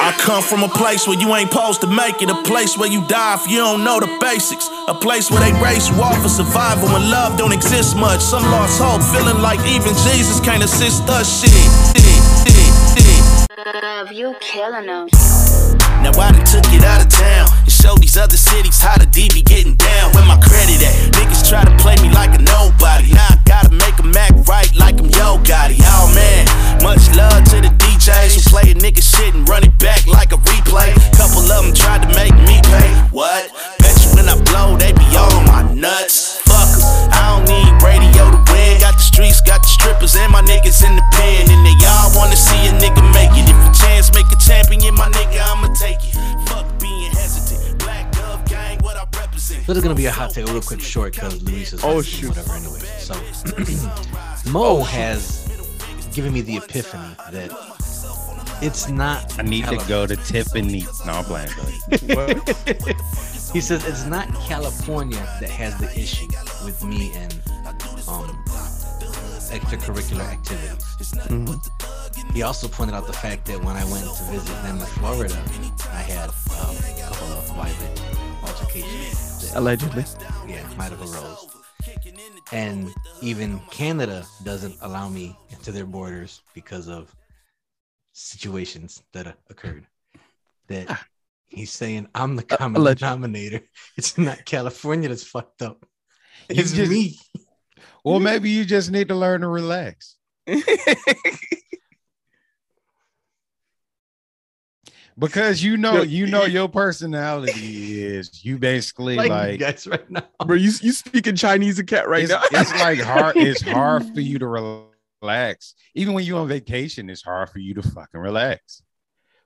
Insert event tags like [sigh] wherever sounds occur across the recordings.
I come from a place where you ain't supposed to make it. A place where you die if you don't know the basics. A place where they race you off for survival when love don't exist much. Some lost hope, feeling like even Jesus can't assist us. Shit, shit, shit, shit. You killing them. Now I done took it out of town and showed these other cities how the D be getting down. Where my credit at? Niggas try to play me like a nobody. Now I gotta make 'em act right like I'm Yo Gotti. Oh man, much love to the DJs who play a nigga shit and run it back like a replay. Couple of them tried to make me pay. What? Bet you when I blow, they be on my nuts. Fuck 'em. I don't need radio to win. Got the streets, got the strippers, and my niggas in the pen. This is gonna be a hot take, real quick, short, because Luis is [clears throat] Oh, shoot. whatever anyway. So Mo has given me the epiphany that it's not. I need to go to Tiffany. No, I'm playing. [laughs] He says it's not California that has the issue with me and um extracurricular activities. Mm-hmm. He also pointed out the fact that when I went to visit them in Florida, I had um, a couple of violent altercations. That- Allegedly. yeah, might have arose. And even Canada doesn't allow me into their borders because of situations that uh, occurred. That he's saying I'm the common alleged. denominator. [laughs] It's not California that's fucked up. It's just- me. well, maybe you just need to learn to relax. [laughs] Because you know, you know [laughs] your personality is you basically Like, like, you right now. Bro, you you speaking Chinese and cat right it's, now. it's [laughs] like hard. It's hard for you to relax. Even when you're on vacation, it's hard for you to fucking relax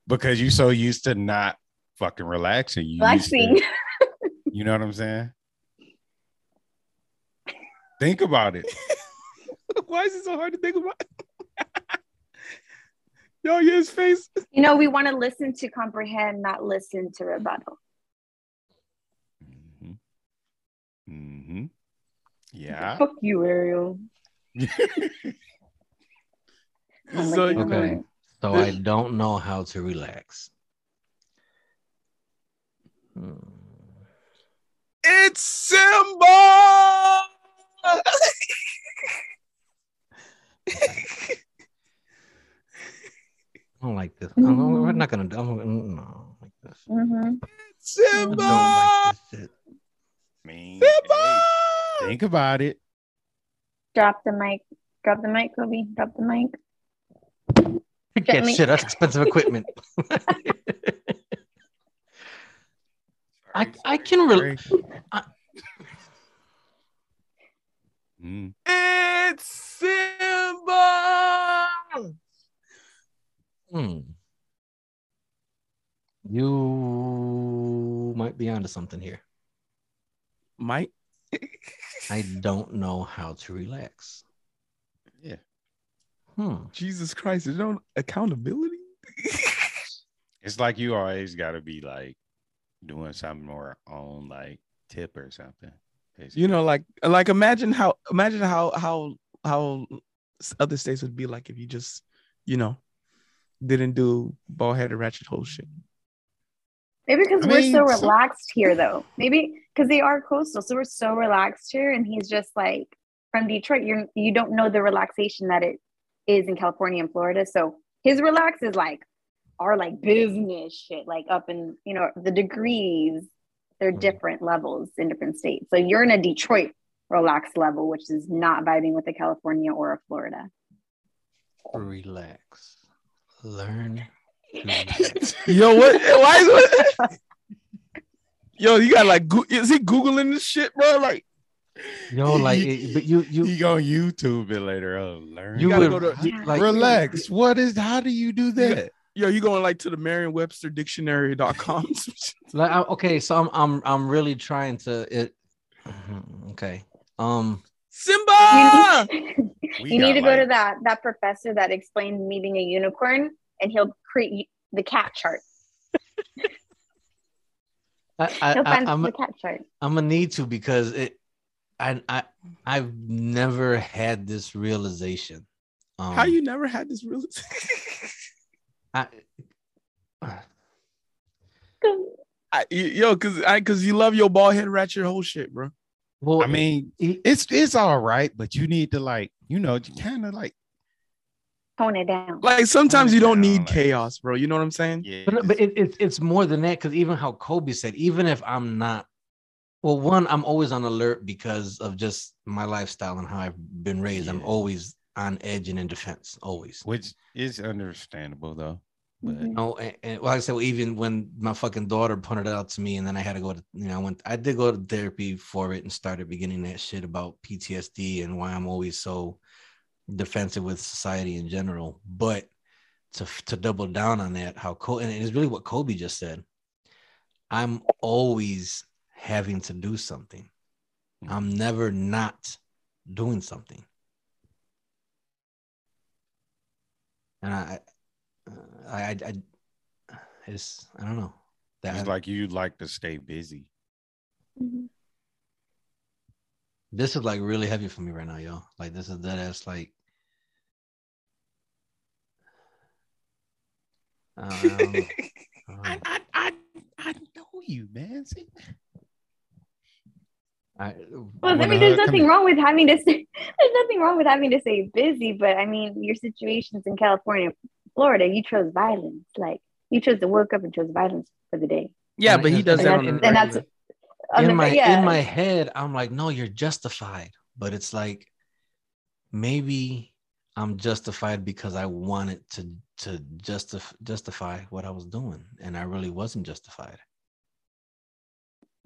because you're so used to not fucking relaxing. You used to- Relaxing. [laughs] you know what I'm saying? Think about it. Why is it so hard to think about? Yo, yeah, his face. You know, we want to listen to comprehend, not listen to rebuttal. Mm-hmm. Mm-hmm. Yeah. [laughs] Fuck you, Ariel. [laughs] So- like, Okay. So I [laughs] don't know how to relax. Hmm. It's Simba. I don't like this. I'm, we're not gonna. do- I'm, I'm- no, I don't like this. Mhm. I don't Simba. like this shit. I mean, Simba. hey, think about it. Drop the mic. Drop the mic, Kobe. Drop the mic. Yeah, Gently. shit, that's expensive equipment. [laughs] I I can re- Mm. It's Simba. Hmm. You might be onto something here. Might. [laughs] I don't know how to relax. Yeah. Hmm. Jesus Christ, there's no accountability. [laughs] It's like you always got to be like doing something more on like tip or something. basically. you know, like like imagine how imagine how how how other states would be like if you just, you know, didn't do ball headed ratchet hole shit. Maybe because I we're so some- relaxed here, though. Maybe because they are coastal, so we're so relaxed here, and he's just like from Detroit. You're you don't know the relaxation that it is in California and Florida. So his relax is like our like business shit, like up in you know the degrees. They're Mhm. different levels in different states. So you're in a Detroit relaxed level, which is not vibing with a California or a Florida. Relax. Learn. [laughs] Yo, what? [laughs] Why is what? Yo, you got like, is he googling this shit, bro? Like, Yo, like, it, but you you you go YouTube it later on. Learn. you gotta would go to- you- like relax. What is? How do you do that? yo, you going like to the Merriam-Webster Dictionary.com? [laughs] Like, I- okay, so I'm I'm I'm really trying to it. Okay. Um. Simba. You need, you need got, to go to that that professor that explained me being a unicorn, and he'll create the cat chart. I, I, He'll I find I'm the cat chart. I'm gonna need to because it. I I I've never had this realization. Um, How you never had this real? [laughs] I, [sighs] I, yo, cause I cause you love your bald head ratchet whole shit, bro. Well, I mean, he- it's it's all right, but you need to like, you know, you kind of like, Tone it down. Like sometimes you don't Yeah, need like- chaos, bro. You know what I'm saying? yeah, But, but it, it's it's more than that because even how Kobe said, even if I'm not, well, one, I'm always on alert because of just my lifestyle and how I've been raised. I'm always on edge and in defense, always. which is understandable though. But Mhm. No, and, and like I said, even when my fucking daughter pointed it out to me, and then I had to go to, you know, I went, I did go to therapy for it and started beginning that shit about PTSD and why I'm always so defensive with society in general. But to to double down on that, how Kobe, and it's really what Kobe just said. I'm always having to do something. I'm never not doing something. And I, I, I, I it's, I don't know. That it's like you like to stay busy. Mhm. this is like really heavy for me right now, yo. Like this is that ass like. I know. I. I, I, I, I know you, man. See? I, Well, I I mean, [laughs] there's nothing wrong with having to say there's nothing wrong with having to say busy, but I mean, your situations in California, Florida, you chose violence. Like you chose to woke up and chose violence for the day. Yeah, And- but he does that that- on the and- and that's- in my yeah. in my head, I'm like, no, you're justified. But it's like maybe I'm justified because I wanted to to justify justify what I was doing, and I really wasn't justified.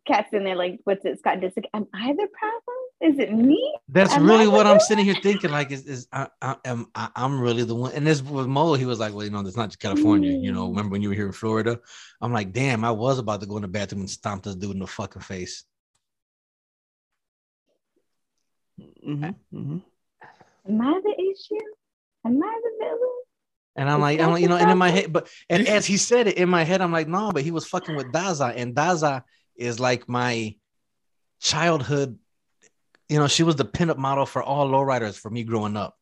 Cat's in there, like, what's it? Scott Disick. Am I the problem? Is it me? That's Am really I what I'm sitting here [laughs] thinking. Like, is is I, I am I, I'm really the one? And this with Mo, he was like, well, you know, that's not just California. You know, Mm. remember when you were here in Florida? I'm like, damn, I was about to go in the bathroom and stomp this dude in the fucking face. Mhm, mhm. Am I the issue? Am I the villain? And I'm like, that I'm like, you know, and in my head, but and as he said it in my head, I'm like, no, but he was fucking with Daza, and Daza is like my childhood. You know, she was the pinup model for all lowriders for me growing up.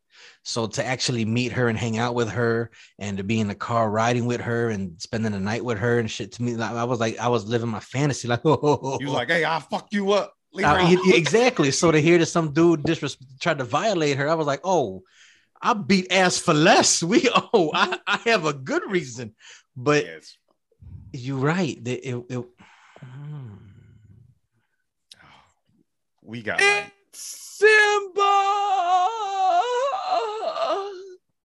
So to actually meet her and hang out with her, and to be in the car riding with her and spending the night with her and shit, to me, like, I was like, I was living my fantasy. [laughs] Like, oh, You like, hey, I'll fuck you up. Leave her he- alone. he- exactly. So to hear that some dude disres- tried to violate her, I was like, oh, I beat ass for less. [laughs] We oh, I, I have a good reason. But Yes. you're right. That it, it, Hmm. We got like Simba.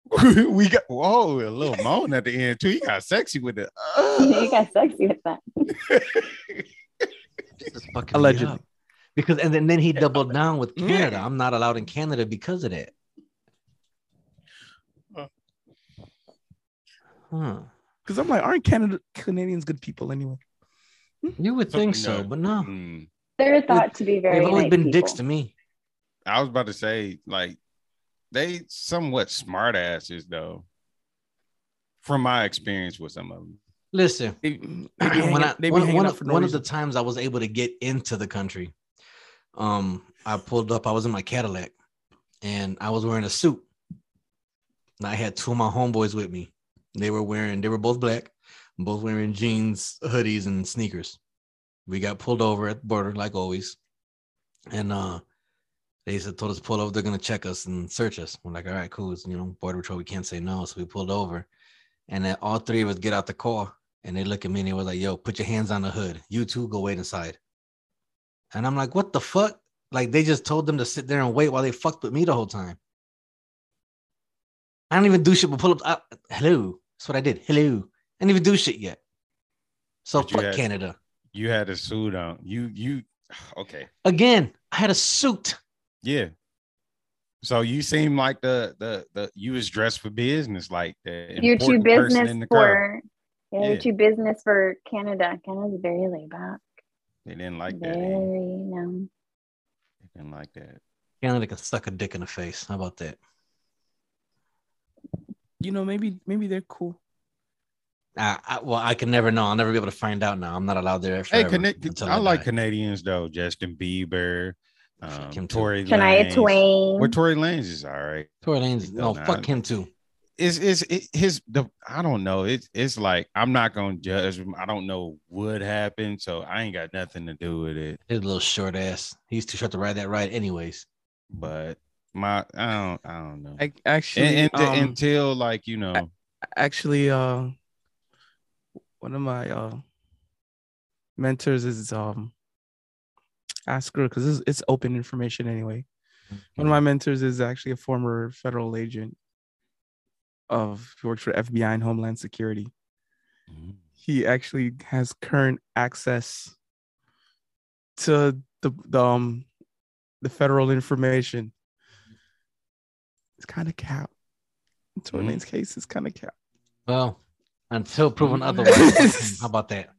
[laughs] we got whoa, a little moan at the end too. He got sexy with it. [laughs] you got sexy with that. [laughs] this is fucking me Allegedly. Because and then, then he doubled down with Yeah. Canada. I'm not allowed in Canada because of that. Huh. Huh. Because I'm like, aren't Canada Canadians good people anyway? You would think Something so, but no. Mm. They're thought to be very They've always nice been people. dicks to me. I was about to say, like, they somewhat smart asses though. From my experience with some of them. Listen, They, they [clears throat] when I, they one, one of, no one of the times I was able to get into the country, um, I pulled up. I was in my Cadillac, and I was wearing a suit. And I had two of my homeboys with me. They were wearing. They were both black, both wearing jeans, hoodies, and sneakers. We got pulled over at the border, like always, and uh, they said told us to pull over. They're gonna check us and search us. We're like, all right, cool. It's, you know, border patrol. We can't say no, so we pulled over, and then all three of us get out the car. And they look at me and they were like, yo, put your hands on the hood. You two go wait inside. And I'm like, what the fuck? Like they just told them to sit there and wait while they fucked with me the whole time. I don't even do shit but pull up. I, hello. That's what I did. Hello. I didn't even do shit yet. So fuck had- Canada. You had a suit on. You you [sighs] okay. Again, I had a suit. Yeah. So you seem like the the the you was dressed for business, like the You're too important person business in the car. for yeah, Yeah. you're too business for Canada. Canada's very laid back. They didn't like that. very eh? no. They didn't like that. Canada can suck a dick in the face. How about that? You know, maybe maybe they're cool. I, I, well, I can never know. I'll never be able to find out now. I'm not allowed there. Hey, Forever Cana- until I like die. Canadians though. Justin Bieber, Fuck um, him too. Tory Shania Twain. Well, Tory Lanez is all right. Tory Lanez. No, done fuck him too. it's it's it, his the I don't know. It's it's like I'm not gonna judge him. I don't know what happened, so I ain't got nothing to do with it. His little short ass. He's too short to ride that ride, anyways. But my I don't I don't know. I, actually, And, and- um, until like you know, actually, uh, one of my uh mentors is um ask her because it's, it's open information anyway. One of my mentors is actually a former federal agent of he works for FBI and Homeland Security. He actually has current access to the, the um the federal information. It's kind of cap. Tory Mhm. Case is kind of cap. Well, until proven otherwise. [laughs] How about that?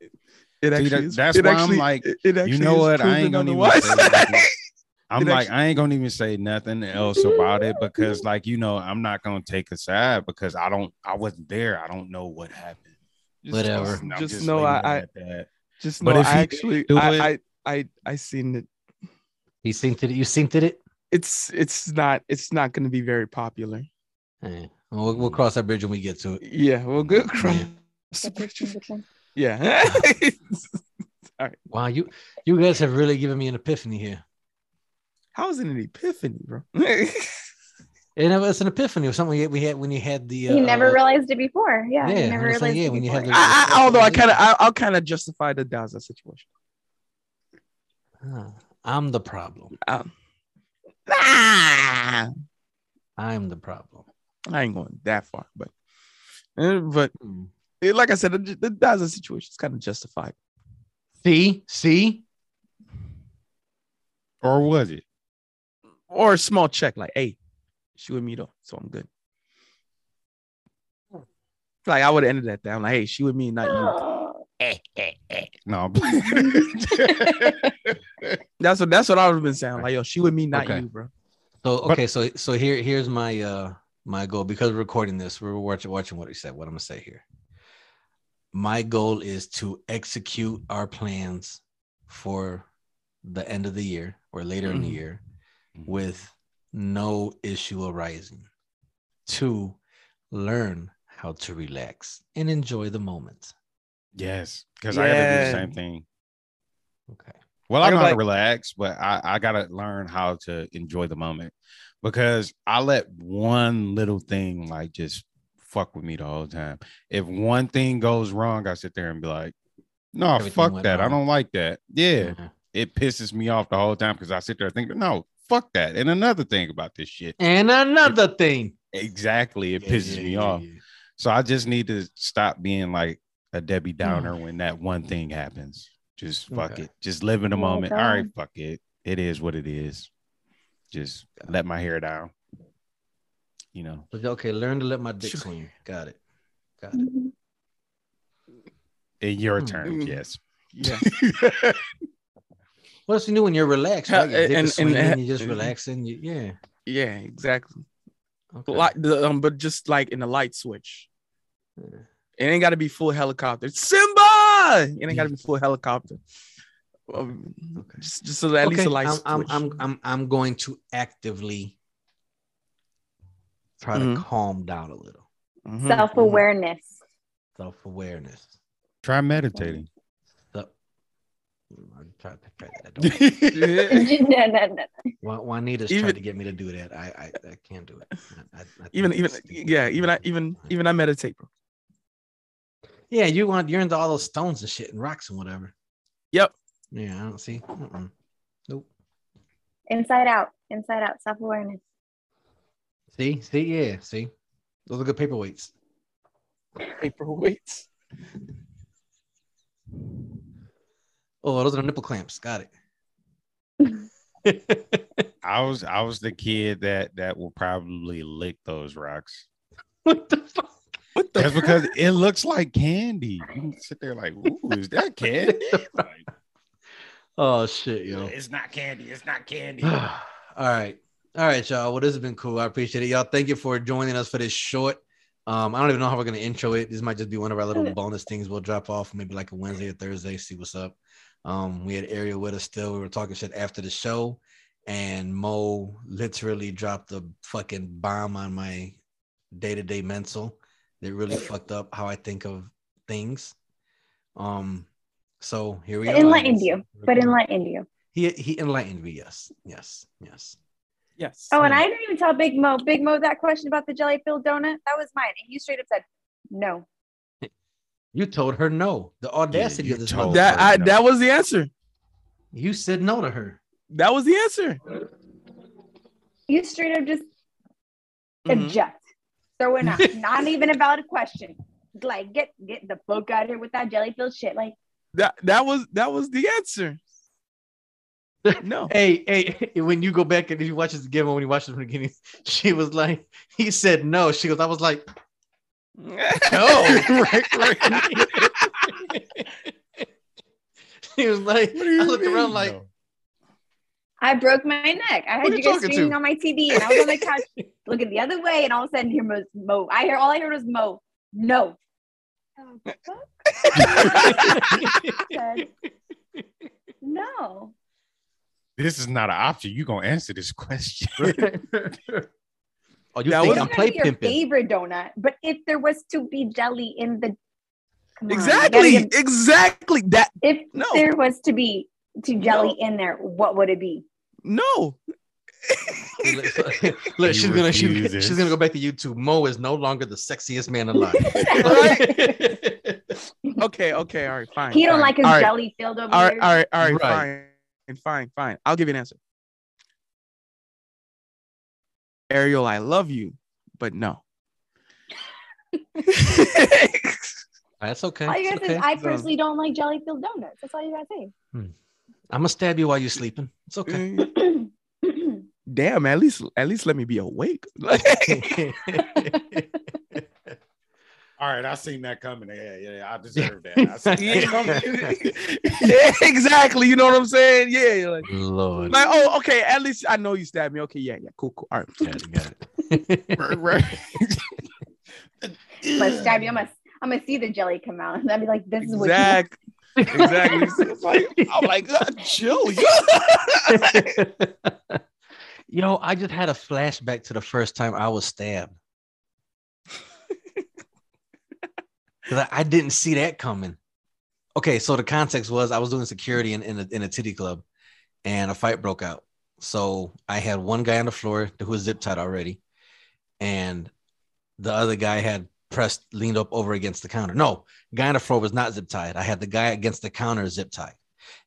It See, actually that- is, that's it why I'm actually, like, it, it actually you know what? I ain't gonna even say nothing. [laughs] I'm It like, actually- I ain't gonna even say nothing else about it because, like, you know, I'm not gonna take a side because I don't, I wasn't there. I don't know what happened. Just- Whatever. I'm Just know I- I- Just But know I actually I, it- I I I seen it. He seen it. You seen it. It's it's not it's not going to be very popular. Eh, We'll, we'll cross that bridge when we get to it. Yeah, well, good. Yeah. cross- Good question, good question. Yeah. [laughs] Wow, you you guys have really given me an epiphany here. How is it an epiphany, bro? And [laughs] it was an epiphany of something we had, we had when you had the. Uh, He never realized it before. Yeah, Yeah, he I'm never just saying, realized yeah, it when you before. have the- I, I, although I kind of I'll kind of justify the Daza situation. uh, I'm the problem. Um, nah, I'm the problem. I ain't going that far, but uh, but Hmm. eh, like I said, the, the Daza situation is kind of justified. See, see, Or was it? Or a small check, like, hey, she with me though, so I'm good. Like I would have ended that there. I'm like, hey, she with me, not you. No. I'm playing. [laughs] [laughs] That's what that's what I would have been saying. Like, yo, she with me, not Okay. you, bro. So But- okay, so so here here's my uh my goal because we're recording this. We're watching watching what he said. What I'm gonna say here. My goal is to execute our plans for the end of the year or later in the Mhm. year Mhm. with no issue arising. Two, learn how to relax and enjoy the moment. yes, because I gotta do the same thing. Okay. Well, I know gotta, how to like- relax, but I, I gotta learn how to enjoy the moment because I let one little thing like just fuck with me the whole time. If one thing goes wrong, I sit there and be like, no, fuck that. I don't like that. Yeah. It pisses me off the whole time because I sit there thinking, no, fuck that. And another thing about this shit. And another thing. Exactly. It Yeah, pisses yeah, me off. So I just need to stop being like a Debbie hmm. Downer when that one thing happens. Just fuck Okay. it. Just live in the moment. All right, fuck it. It is what it is. Just let my hair down. You know. Okay, learn to let my dick Sure. swing. Got it. Got it. Mhm. In your Hmm. turn, Mm. yes. Yeah. [laughs] What's new when you're relaxed? Right? Your dick and- is and- you're just and- relaxing. You, yeah. Yeah, exactly. Okay. Like the um, but just like in the light switch. Yeah. It ain't got to be full helicopter. Simba! It ain't got to be full helicopter. Um, Okay. just, just so that at least Okay, a light I'm, switch. I'm, I'm, I'm, I'm going to actively try Mhm. to calm down a little. Mhm, Self awareness. Self awareness. Try meditating. So, I'm trying to try that. I [laughs] [laughs] no, no, no. Juan- Juanita's Even- tried to get me to do that. I, I, I can't do it. I, I, I even even yeah, even I even even I meditate, bro. Yeah, you want you're into all those stones and shit and rocks and whatever. Yep. Yeah, I don't see. Mm-mm. Nope. Inside out. Inside out. Self awareness. See, see, yeah, see. Those are good paperweights. Paperweights. Oh, those are the nipple clamps. Got it. [laughs] I was I was the kid that that will probably lick those rocks. what the fuck? What the That's [laughs] because it looks like candy. You can sit there like, ooh, is that candy? [laughs] Like, Oh shit, yo. it's not candy. It's not candy. [sighs] all right. All right, y'all. Well, this has been cool. I appreciate it. Y'all, thank you for joining us for this short. Um, I don't even know how we're gonna intro it. This might just be one of our little [laughs] bonus things we'll drop off, maybe like a Wednesday or Thursday, see what's up. Um, we had Ariel with us still. We were talking shit after the show, and Mo literally dropped a fucking bomb on my day to day mental that really fucked up how I think of things. Um, so here we are. Enlightened you, but enlightened you. He he enlightened me. Yes, yes, yes. Yes. Oh, and I didn't even tell Big Mo. Big Mo that question about the jelly filled donut. That was mine. And you straight up said no. You told her no. The audacity you of this. told that I, no. that was the answer. You said no to her. That was the answer. You straight up just Mhm. object. Throw it out. Not even a valid question. Like get get the fuck out of here with that jelly filled shit. Like That that was that was the answer. [laughs] No. Hey, hey, [laughs] when you go back and if you watch this again, when you watch it from the beginning, [laughs] she was like, he said no. She goes, I was like, no. right, right. he was like, What I looked mean, around like, no? I broke my neck. I had you you guys streaming to? on my TV and I was on the couch [laughs] looking the other way and all of a sudden here was Mo. I hear all I heard was Mo. No. Oh. [laughs] Said, no. This is not an option. You gonna answer this question? [laughs] oh, you That think I'm It's play your pimping? favorite donut, but if there was to be jelly in the Come Exactly. gotta Exactly. That if No. there was to be to jelly No. in there, what would it be? no. Look, [laughs] [laughs] she's gonna she, she's gonna go back to YouTube. Mo is no longer the sexiest man alive. [laughs] okay, okay, all right, fine. He don't fine. like his all right, jelly filled over all right, all right, all right, right, Right. fine, fine, fine. I'll give you an answer. Ariel, I love you, but no. That's okay. All you It's gotta okay. is, I personally don't like jelly filled donuts. That's all you gotta hmm. I'm gonna stab you while you're sleeping. It's okay. [clears throat] Damn, at least at least let me be awake. [laughs] [laughs] All right, I seen that coming. Yeah, yeah, yeah, I deserve that. I seen [laughs] that coming. yeah, exactly. You know what I'm saying? Yeah. Like, Lord, like, oh, okay. At least I know you stabbed me. Okay, yeah, yeah, cool, cool. All right. got it, got it. right, right. I'm gonna stab you. I'm gonna, I'm gonna see the jelly come out. And I'd be like, this is what you. Exactly. Exactly. [laughs] It's like, I'm like, God, chill. [laughs] Yo, I just had a flashback to the first time I was stabbed. [laughs] Because I, I didn't see that coming. Okay, so the context was I was doing security in, in, a, in a titty club and a fight broke out. So I had one guy on the floor who was zip tied already, and the other guy had pressed, leaned up over against the counter. No, guy on the floor was not zip tied. I had the guy against the counter zip tied.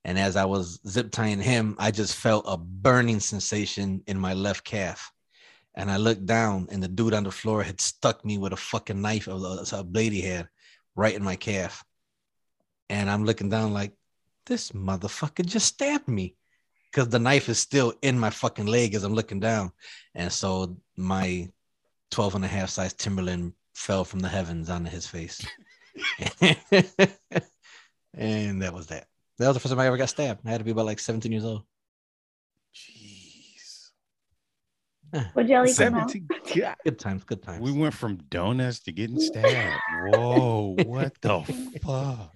And as I was zip tying him, I just felt a burning sensation in my left calf. And I looked down, and the dude on the floor had stuck me with a fucking knife, a, a blade he had, right in my calf. And I'm looking down like, this motherfucker just stabbed me. Because the knife is still in my fucking leg as I'm looking down. And so my 12 and a half size Timberland fell from the heavens onto his face. [laughs] and that was that. That was the first time I ever got stabbed. I had to be about like 17 years old. Jeez. What jelly 17. Yeah. Good times, good times. We went from donuts to getting stabbed. Whoa, what the [laughs] fuck?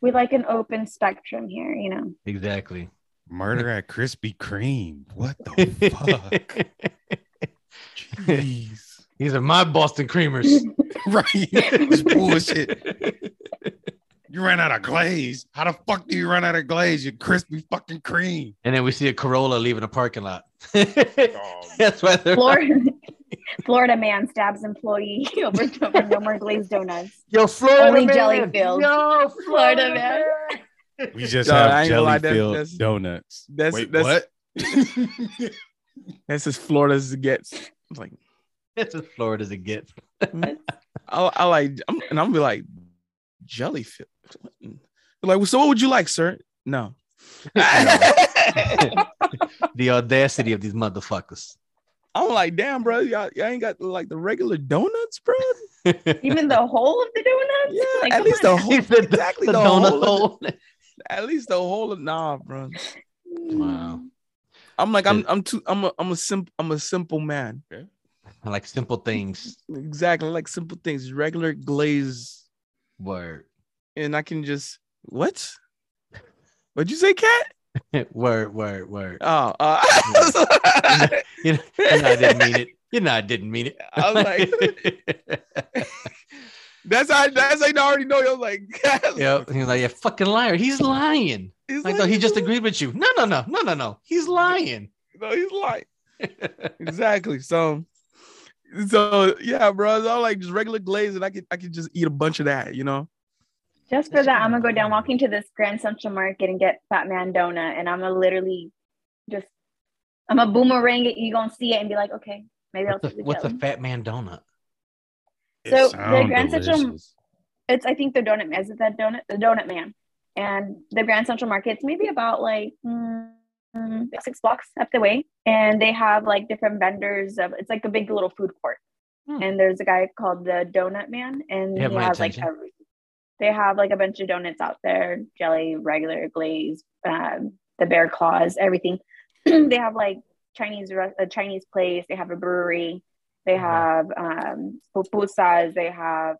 We like an open spectrum here, you know. exactly. Murder at Krispy Kreme. What the [laughs] fuck? Jeez. These are my Boston creamers. [laughs] right. This bullshit. You ran out of glaze. How the fuck do you run out of glaze? You Krispy fucking Kreme. and then we see a Corolla leaving a parking lot. Oh, [laughs] That's why they're Florida, [laughs] Florida man stabs employee over, over no more glazed donuts. Yo, Florida Only man. jelly filled. Yo, Florida Florida man. man. we just Dog, have ain't gonna lie, jelly filled that's- donuts. that's- Wait, that's- what? That's as Florida as it gets. It's like, [laughs] That's as Florida as it gets. Mm-hmm. [laughs] I, I like, I'm, and I'm be like, jelly filled. Like, well, so what would you like, sir? No. [laughs] the audacity of these motherfuckers. I'm like, damn, bro, y'all, y'all ain't got like the regular donuts, bro. Even the whole of the donuts? Yeah, Like, at least on. the whole, The- exactly the the, donut whole, of hole. the- at least the whole of nah, bro. Wow. I'm like, I'm, I'm too, I'm a, I'm a simple, I'm a simple man. I like simple things. Exactly, like simple things, regular glaze, Word. and I can just what? What'd you say, cat? [laughs] word, word, word. Oh, uh, [laughs] [laughs] You know, you know I didn't mean it. You know, I didn't mean it. I was like, that's how that's how you already know. I was like, yeah, he was like, "You fucking liar! He's lying." He's Like, no, he just agreed with you. No, no, no, no, no, no. He's lying. No, he's lying. exactly. So, so yeah, bro. It's all like just regular glaze, and I could I could just eat a bunch of that. You know. Just for that, I'm gonna go down walking to this Grand Central Market and get Fat Man donut, and I'm gonna literally just I'm a boomerang it. You gonna see it and be like, okay, maybe I'll What's a, see the what's a. Fat Man donut? So, the sound Grand Central- It's I think the donut man. Is it that donut? The donut man. And the Grand Central Market's maybe about like mm, mm, six blocks up the way, and they have like different vendors of. It's like a big little food court, Hmm. and there's a guy called the Donut Man, and he has like attention. every. They have like a bunch of donuts out there: jelly, regular, glaze, um, the bear claws, everything. [clears throat] they have like Chinese a Chinese place. They have a brewery. They Mhm. have um, pupusas. They have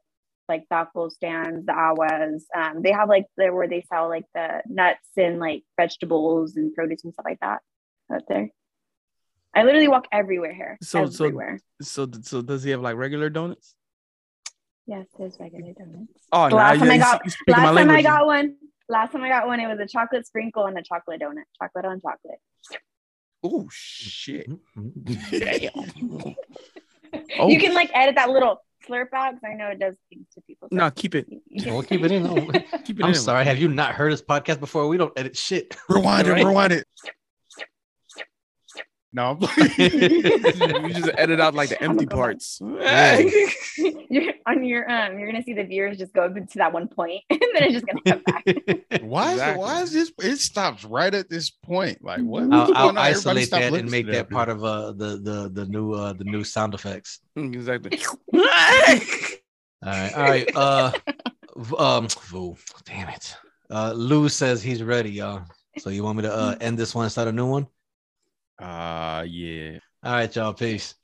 like taco stands, the awas. Um, they have like there where they sell like the nuts and like vegetables and produce and stuff like that out there. I literally walk everywhere here. So- so- everywhere. So so does he have like regular donuts? yes, there's regular donuts. Oh, The now last you, time I got- Last my time. I got one, last time I got one, it was a chocolate sprinkle and a chocolate donut. Chocolate on chocolate. Oh shit! Mm-hmm. Damn. [laughs] Oh. You can like edit that little slurp out because I know it does things to people. so No, keep it. you- you can- We'll keep it in. [laughs] Keep it I'm in. sorry. Have you not heard this podcast before? We don't edit shit. Rewind it, [laughs] rewind it. No, [laughs] you just edit out like the [laughs] empty gonna go back. parts. [laughs] you're on your um, you're gonna see the viewers just go to that one point, and then it's just gonna come back. why is it, why is this? It stops right at this point. Like what? I'll- I'll, I'll going on? Everybody isolate that and make that part of uh the the the new uh the new sound effects. exactly. All right, all right. Uh, v- um, Vu, damn it. Uh, Lou says he's ready, y'all. So you want me to uh end this one and start a new one? Uh, yeah. All right, y'all. Peace.